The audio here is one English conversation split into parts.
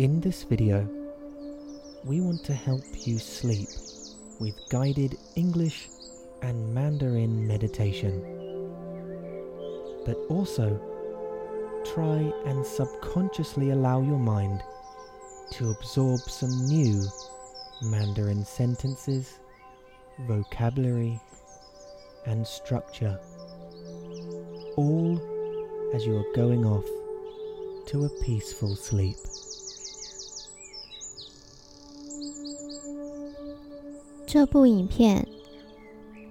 In this video, we want to help you sleep with guided English and Mandarin meditation, but also try and subconsciously allow your mind to absorb some new Mandarin sentences, vocabulary, and structure, all as you are going off to a peaceful sleep. 这部影片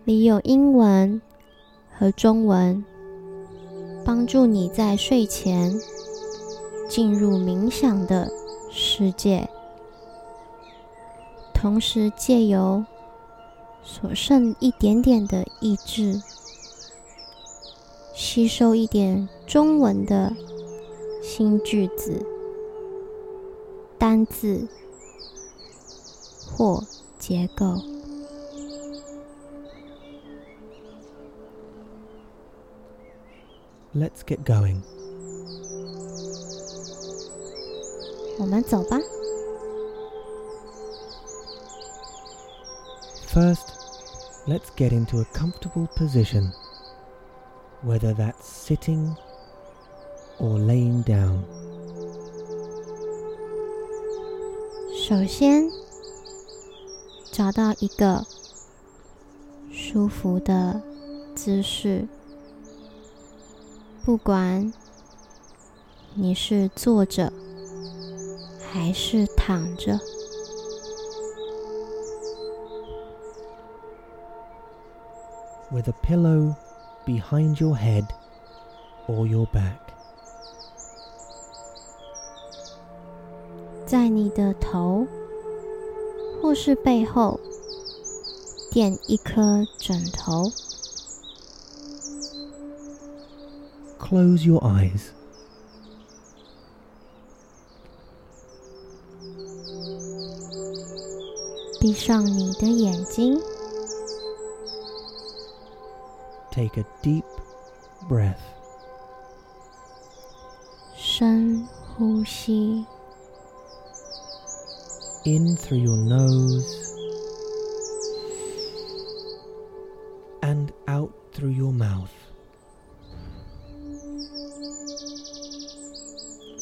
里有英文和中文，帮助你在睡前进入冥想的世界，同时借由所剩一点点的意志，吸收一点中文的新句子、单字或结构。Let's get going. 我们走吧。 First, let's get into a comfortable position, whether that's sitting or laying down. 首先， 找到一个舒服的姿势，不管你是坐着还是躺着。with a pillow behind your head or your back. 在你的头或是背后垫一颗枕头， Close your eyes. 闭上你的眼睛， Take a deep breath. 深呼吸， in through your nose and out through your mouth.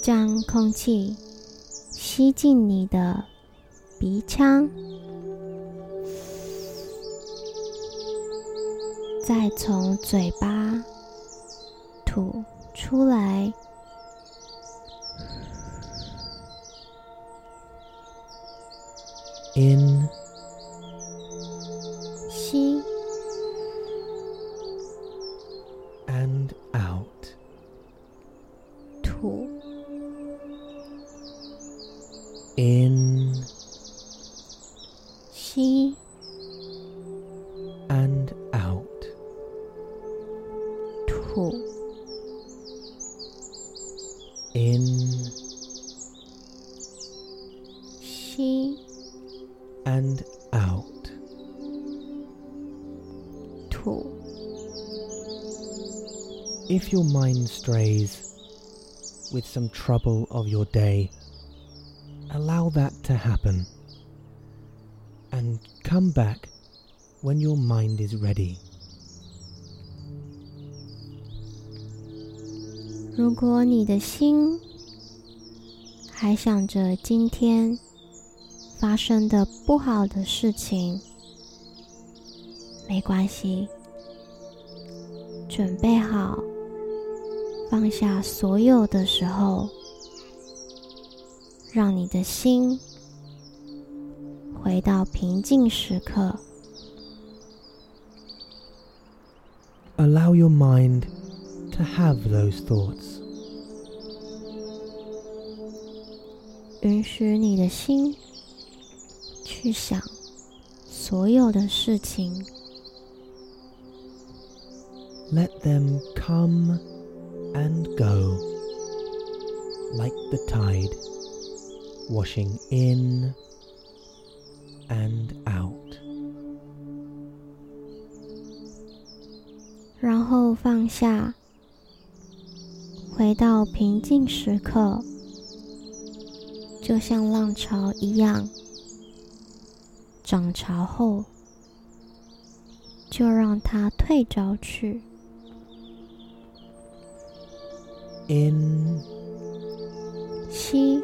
将空气吸进你的鼻腔，再从嘴巴吐出来。 In If your mind strays with some trouble of your day, allow that to happen and come back when your mind is ready. 如果你的心还想着今天发生的不好的事情，没关系，准备好 放下所有的时候，让你的心回到平静时刻，Allow your mind to have those thoughts. 允许你的心去想所有的事情。Let them come and go like the tide, washing in and out. 然后放下，回到平静时刻，就像浪潮一样，涨潮后就让它退潮去。in, she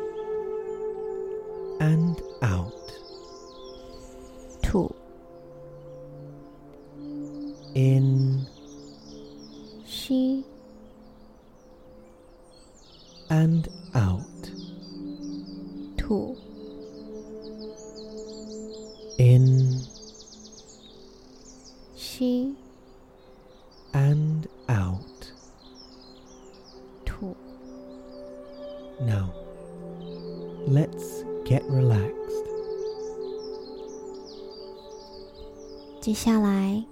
and out, to. In, she and out, to. In, 接下来，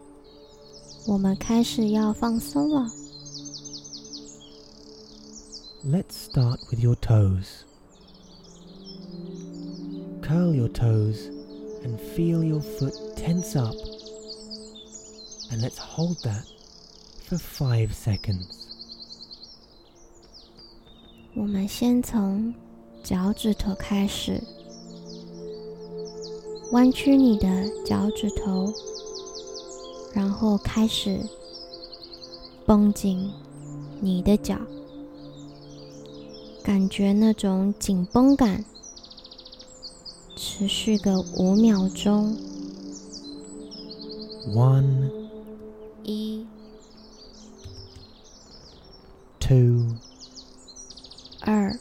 我们开始要放松了。 Let's start with your toes. Curl your toes and feel your foot tense up. And let's hold that for five seconds. 我们先从脚趾头开始，弯曲你的脚趾头， 然后开始绷紧你的脚，感觉那种紧绷感，持续个五秒钟。One, 一、two, 二、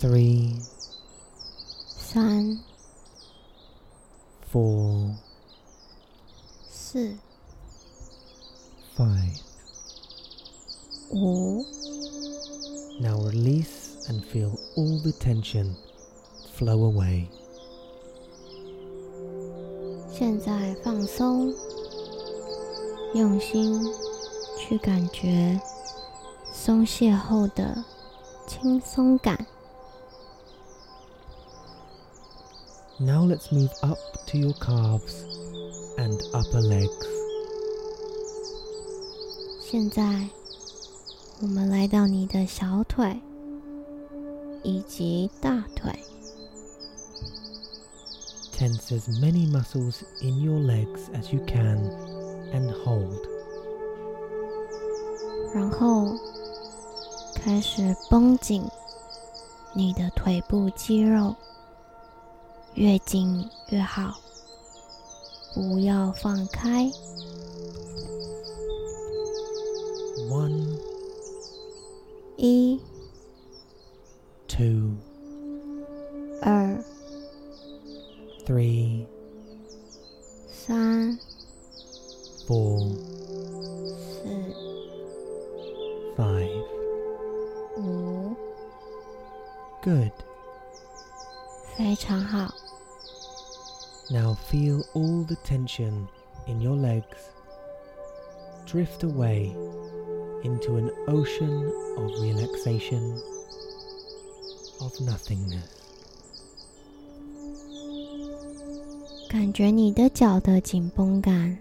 three, 三、four, 四、 five. 五。 Now release and feel all the tension flow away. 现在放松，用心去感觉松懈后的轻松感。 Now let's move up to your calves and upper legs. 现在，我们来到你的小腿以及大腿， Tense as many muscles in your legs as you can and hold. 然后开始绷紧你的腿部肌肉，越紧越好， 不要放开。One, 一、two, 二、three, 三、four, 四、five. 五，Good. 非常好。Now feel all the tension in your legs drift away into an ocean of relaxation, of nothingness. 感觉你的脚的紧绷感，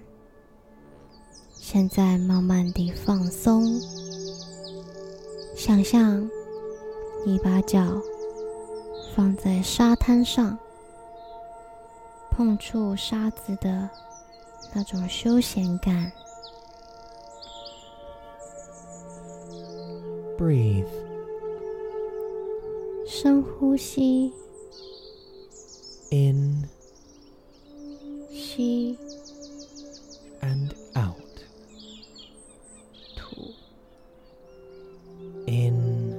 现在慢慢地放松。想象你把脚放在沙滩上， 碰触沙子的那种休闲感。Breathe. 深呼吸，in 吸 and out. 吐，In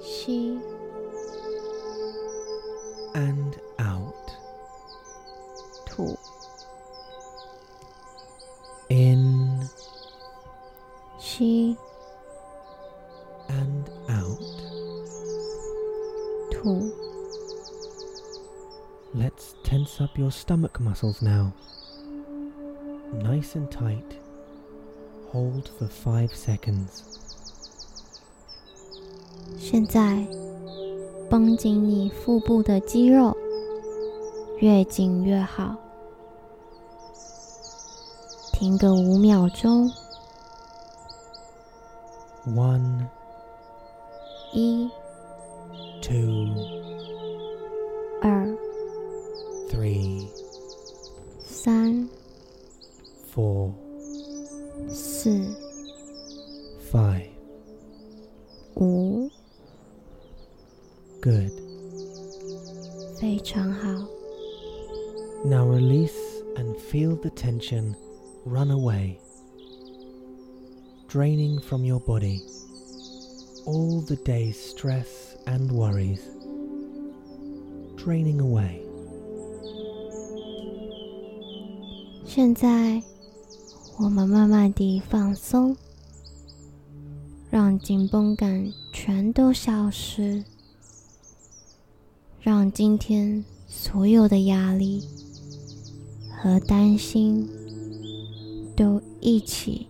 吸 and your stomach muscles now. Nice and tight. Hold for five seconds. 现在绷紧你腹部的肌肉，越紧越好。停个五秒钟， One, 一、 Good. 非常好。 Now release and feel the tension run away, draining from your body all the day's stress and worries, draining away. 现在，我们慢慢地放松，让紧绷感全都消失， 让今天所有的压力和担心都一起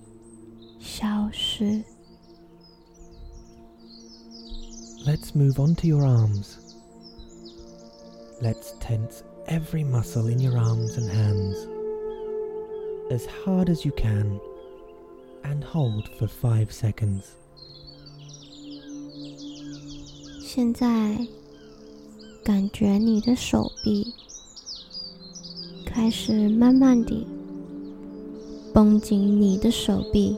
消失。 Let's move on to your arms. Let's tense every muscle in your arms and hands as hard as you can and hold for five seconds. 现在， 感觉你的手臂开始慢慢地绷紧你的手臂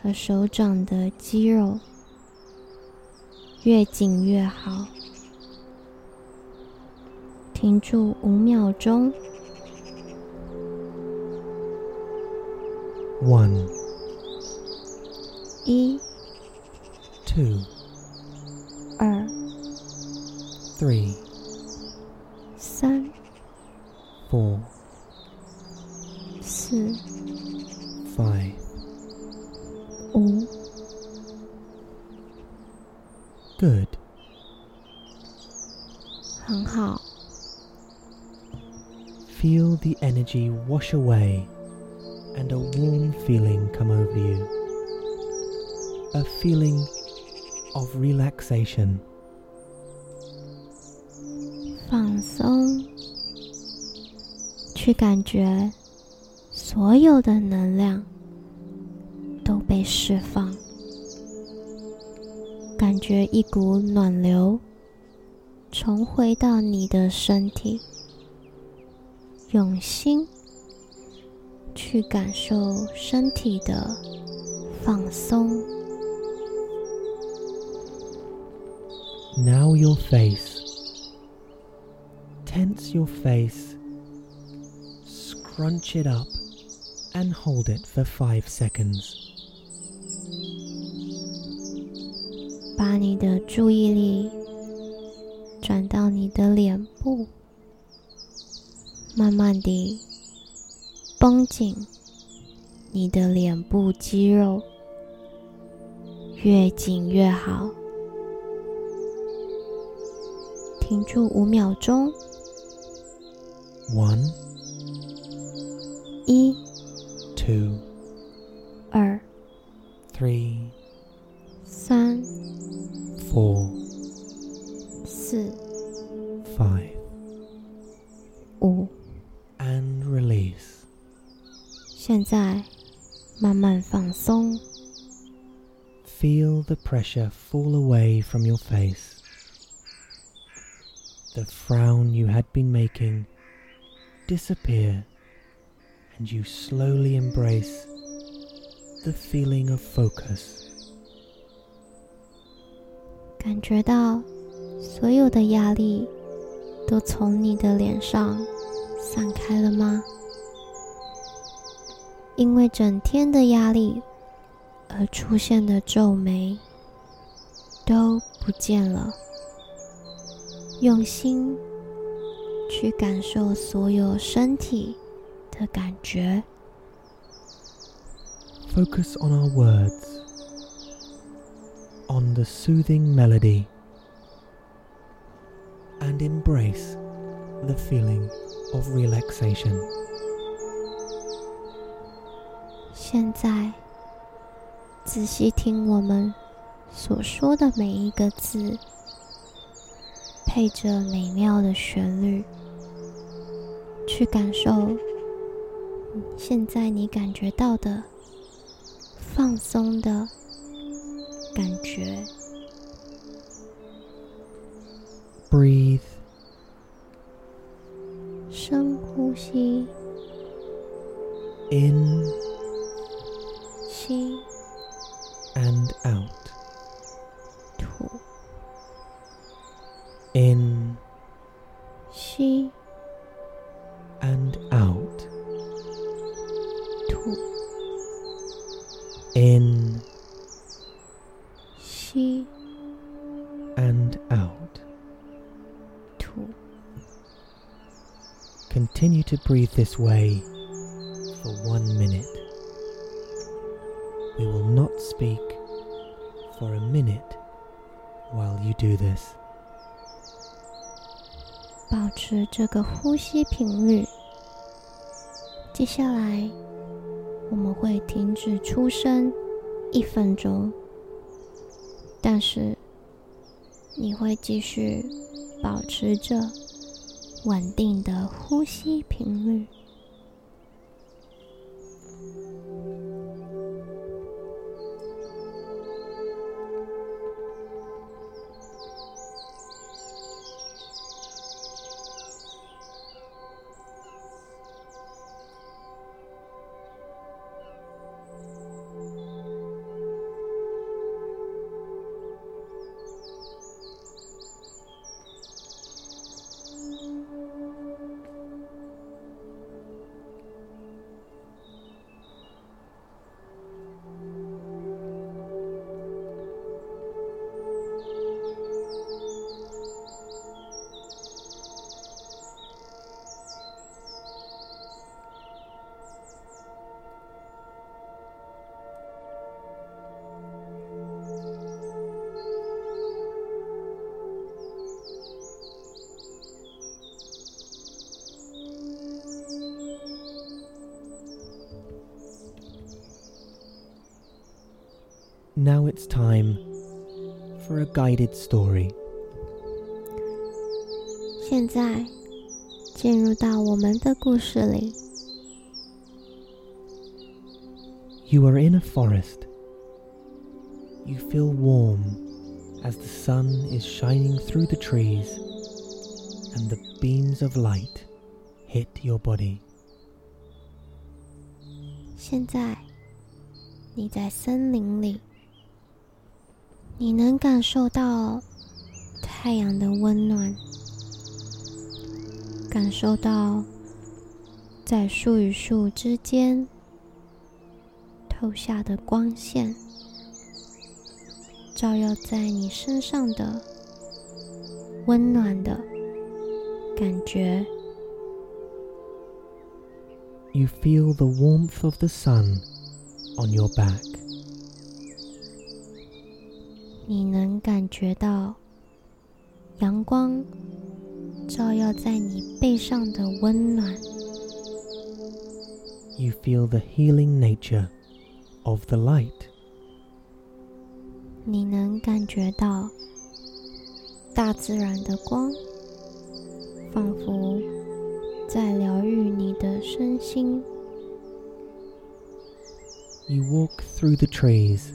和手掌的肌肉，越紧越好。停住五秒钟，One, 一、two, wash away and a warm feeling come over you. A feeling of relaxation. 放松，去感觉所有的能量都被释放，感觉一股暖流重回到你的身体，用心去感受身体的放松。 Now your face. Tense your face. Scrunch it up and hold it for five seconds. 把你的注意力转到你的脸部，慢慢地 绷紧你的脸部肌肉，越紧越好。停住五秒钟，One, 一、two, 二、three, 三、four, 四、慢慢放松。 Feel the pressure fall away from your face. The frown you had been making disappear, and you slowly embrace the feeling of focus. 感觉到所有的压力都从你的脸上散开了吗？ 因为整天的压力而出现的皱眉都不见了。用心去感受所有身体的感觉，Focus on our words, on the soothing melody, and embrace the feeling of relaxation. 现在仔细听我们所说的每一个字，配着美妙的旋律，去感受现在你感觉到的放松的感觉。breathe sway for one minute. We will not speak for a minute while you do this. 保持这个呼吸频率。接下来，我们会停止出声一分钟，但是你会继续保持着稳定的呼吸频率。Now it's time for a guided story. 现在进入到我们的故事里。 You are in a forest. You feel warm as the sun is shining through the trees and the beams of light hit your body. 现在你在森林里， 你能感受到太阳的温暖，感受到在树与树之间透下的光线，照耀在你身上的温暖的感觉。You feel the warmth of the sun on your back. 你能感觉到阳光照耀在你背上的温暖， You feel the healing nature of the light. 你能感觉到大自然的光，仿佛在疗愈你的身心。 You walk through the trees,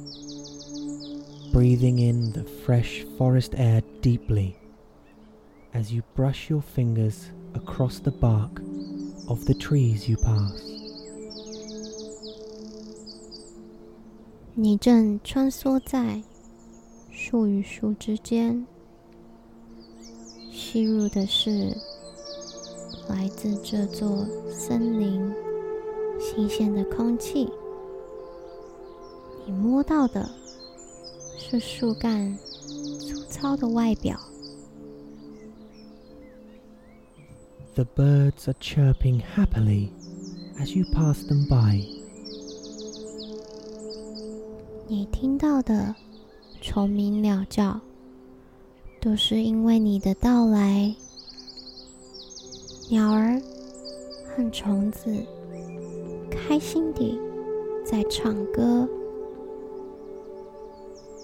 breathing in the fresh forest air deeply as you brush your fingers across the bark of the trees you pass. 你正穿梭在树与树之间，吸入的是来自这座森林新鲜的空气。你摸到的 是树干粗糙的外表，The birds are chirping happily as you pass them by. 你听到的虫鸣鸟叫，都是因为你的到来。鸟儿和虫子开心地在唱歌，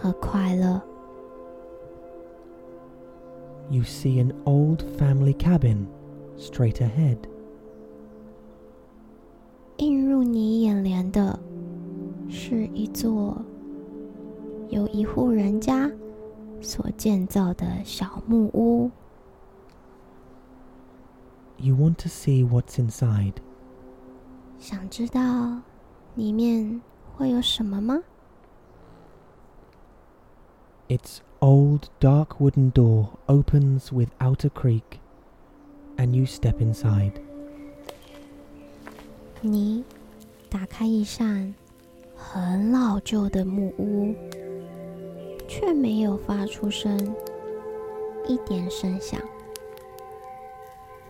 和快乐。You see an old family cabin straight ahead. 映入你眼帘的是一座由一户人家所建造的小木屋。You want to see what's inside. 想知道里面会有什么吗？Its old dark wooden door opens without a creak, and you step inside. 你打开一扇很老旧的木屋，却没有发出声，一点声响。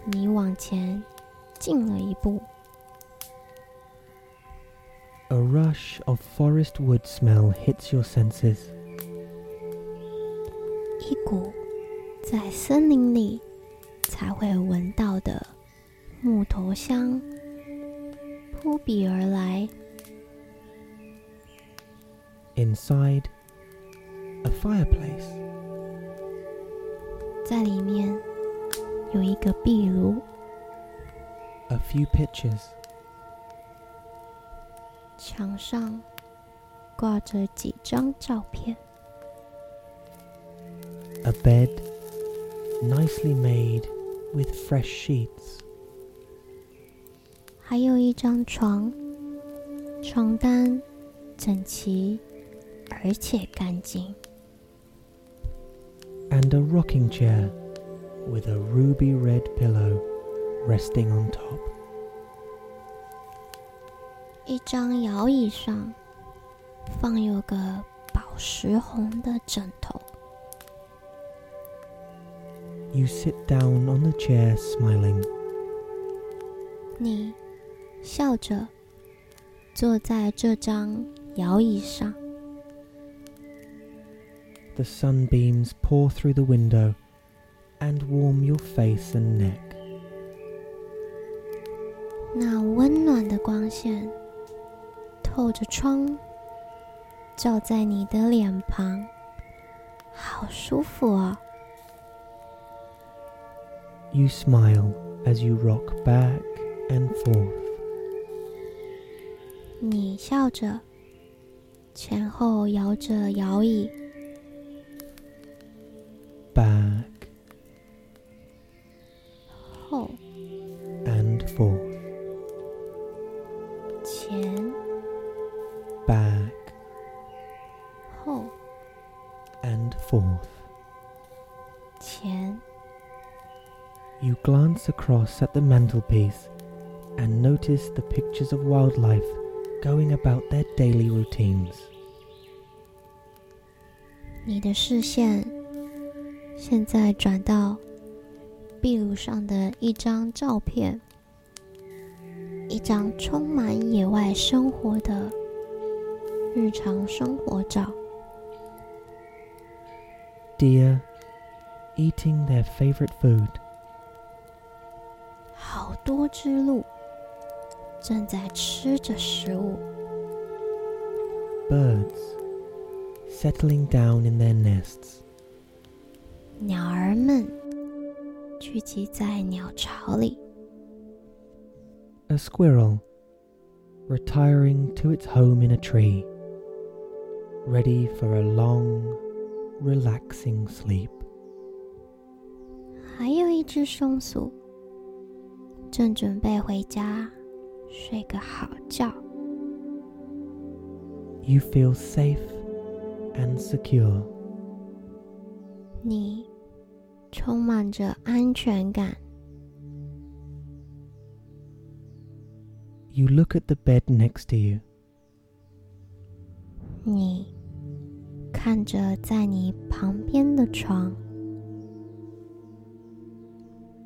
你往前进了一步， A rush of forest wood smell hits your senses. 一股在森林里才会闻到的木头香扑鼻而来。Inside, a fireplace. 在里面有一个壁炉，A few pictures. 墙上挂着几张照片，A bed, nicely made with fresh sheets. 还有一张床，床单整齐而且干净， And a rocking chair with a ruby red pillow resting on top. 一张摇椅上放有个宝石红的枕头。 You sit down on the chair smiling. 你笑着坐在这张摇椅上， The sunbeams pour through the window and warm your face and neck. 那温暖的光线透着窗，照在你的脸庞，好舒服哦。 You smile as you rock back and forth. 你笑着，前后摇着摇椅， back across at the mantelpiece and notice the pictures of wildlife going about their daily routines. 你的视线现在转到壁炉上的一张照片，一张充满野外生活的日常生活照。 Deer eating their favorite food. 好多只鹿正在吃着食物， Birds settling down in their nests. 鸟儿们聚集在鸟巢里， A squirrel retiring to its home in a tree, ready for a long, relaxing sleep. 还有一只松鼠 正准备回家睡个好觉。You feel safe and secure. 你充满着安全感。You look at the bed next to you. 你看着在你旁边的床，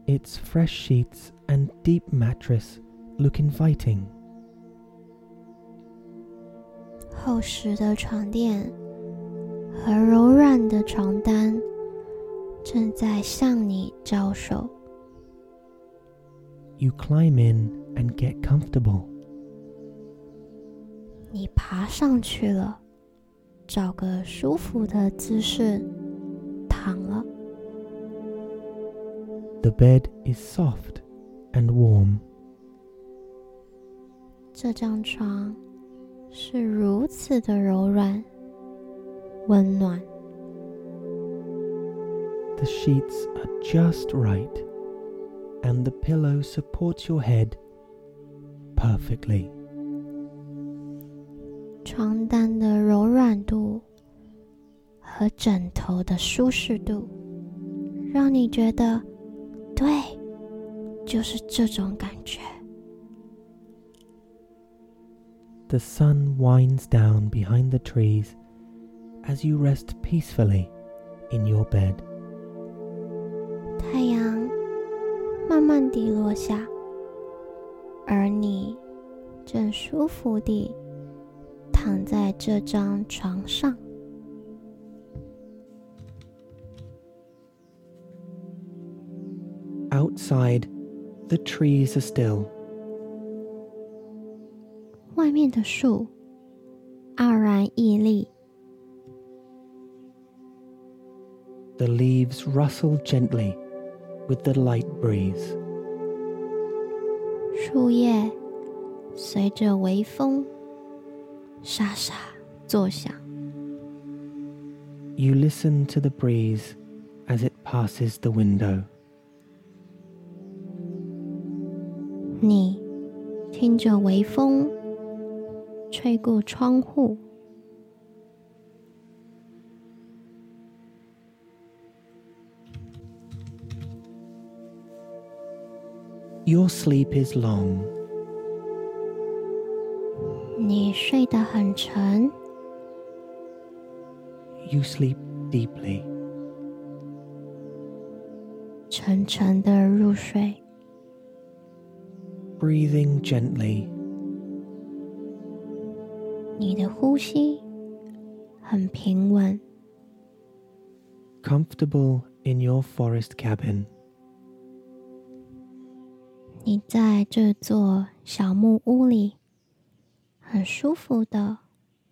Its fresh sheets and deep mattress look inviting. 厚实的床垫和柔软的床单 正在向你招手。 You climb in and get comfortable. 你爬上去了，找个舒服的姿势 The bed is soft and warm. 这张床是如此的柔软、温暖， The sheets are just right, and the pillow supports your head perfectly. 床单的柔软度和枕头的舒适度，让你觉得， 对，就是这种感觉。The sun winds down behind the trees as you rest peacefully in your bed. 太阳慢慢地落下，而你正舒服地躺在这张床上。Outside, the trees are still. 外面的树傲然屹立， The leaves rustle gently with the light breeze. 树叶随着微风沙沙作响。 You listen to the breeze as it passes the window. 你听着微风吹过窗户，Your sleep is long. 你睡得很沉，You sleep deeply. 沉沉的入睡，breathing gently. 你的呼吸很平稳， Comfortable in your forest cabin. 你在这座小木屋里很舒服的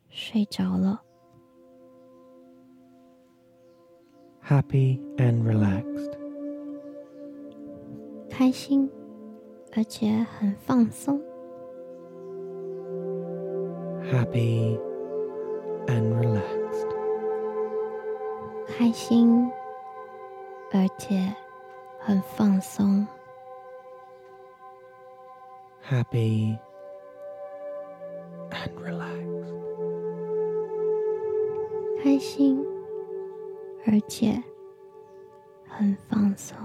睡着了， Happy and relaxed. 开心 而且很放松。Happy and relaxed. 开心，而且很放松。Happy and relaxed. 开心，而且很放松。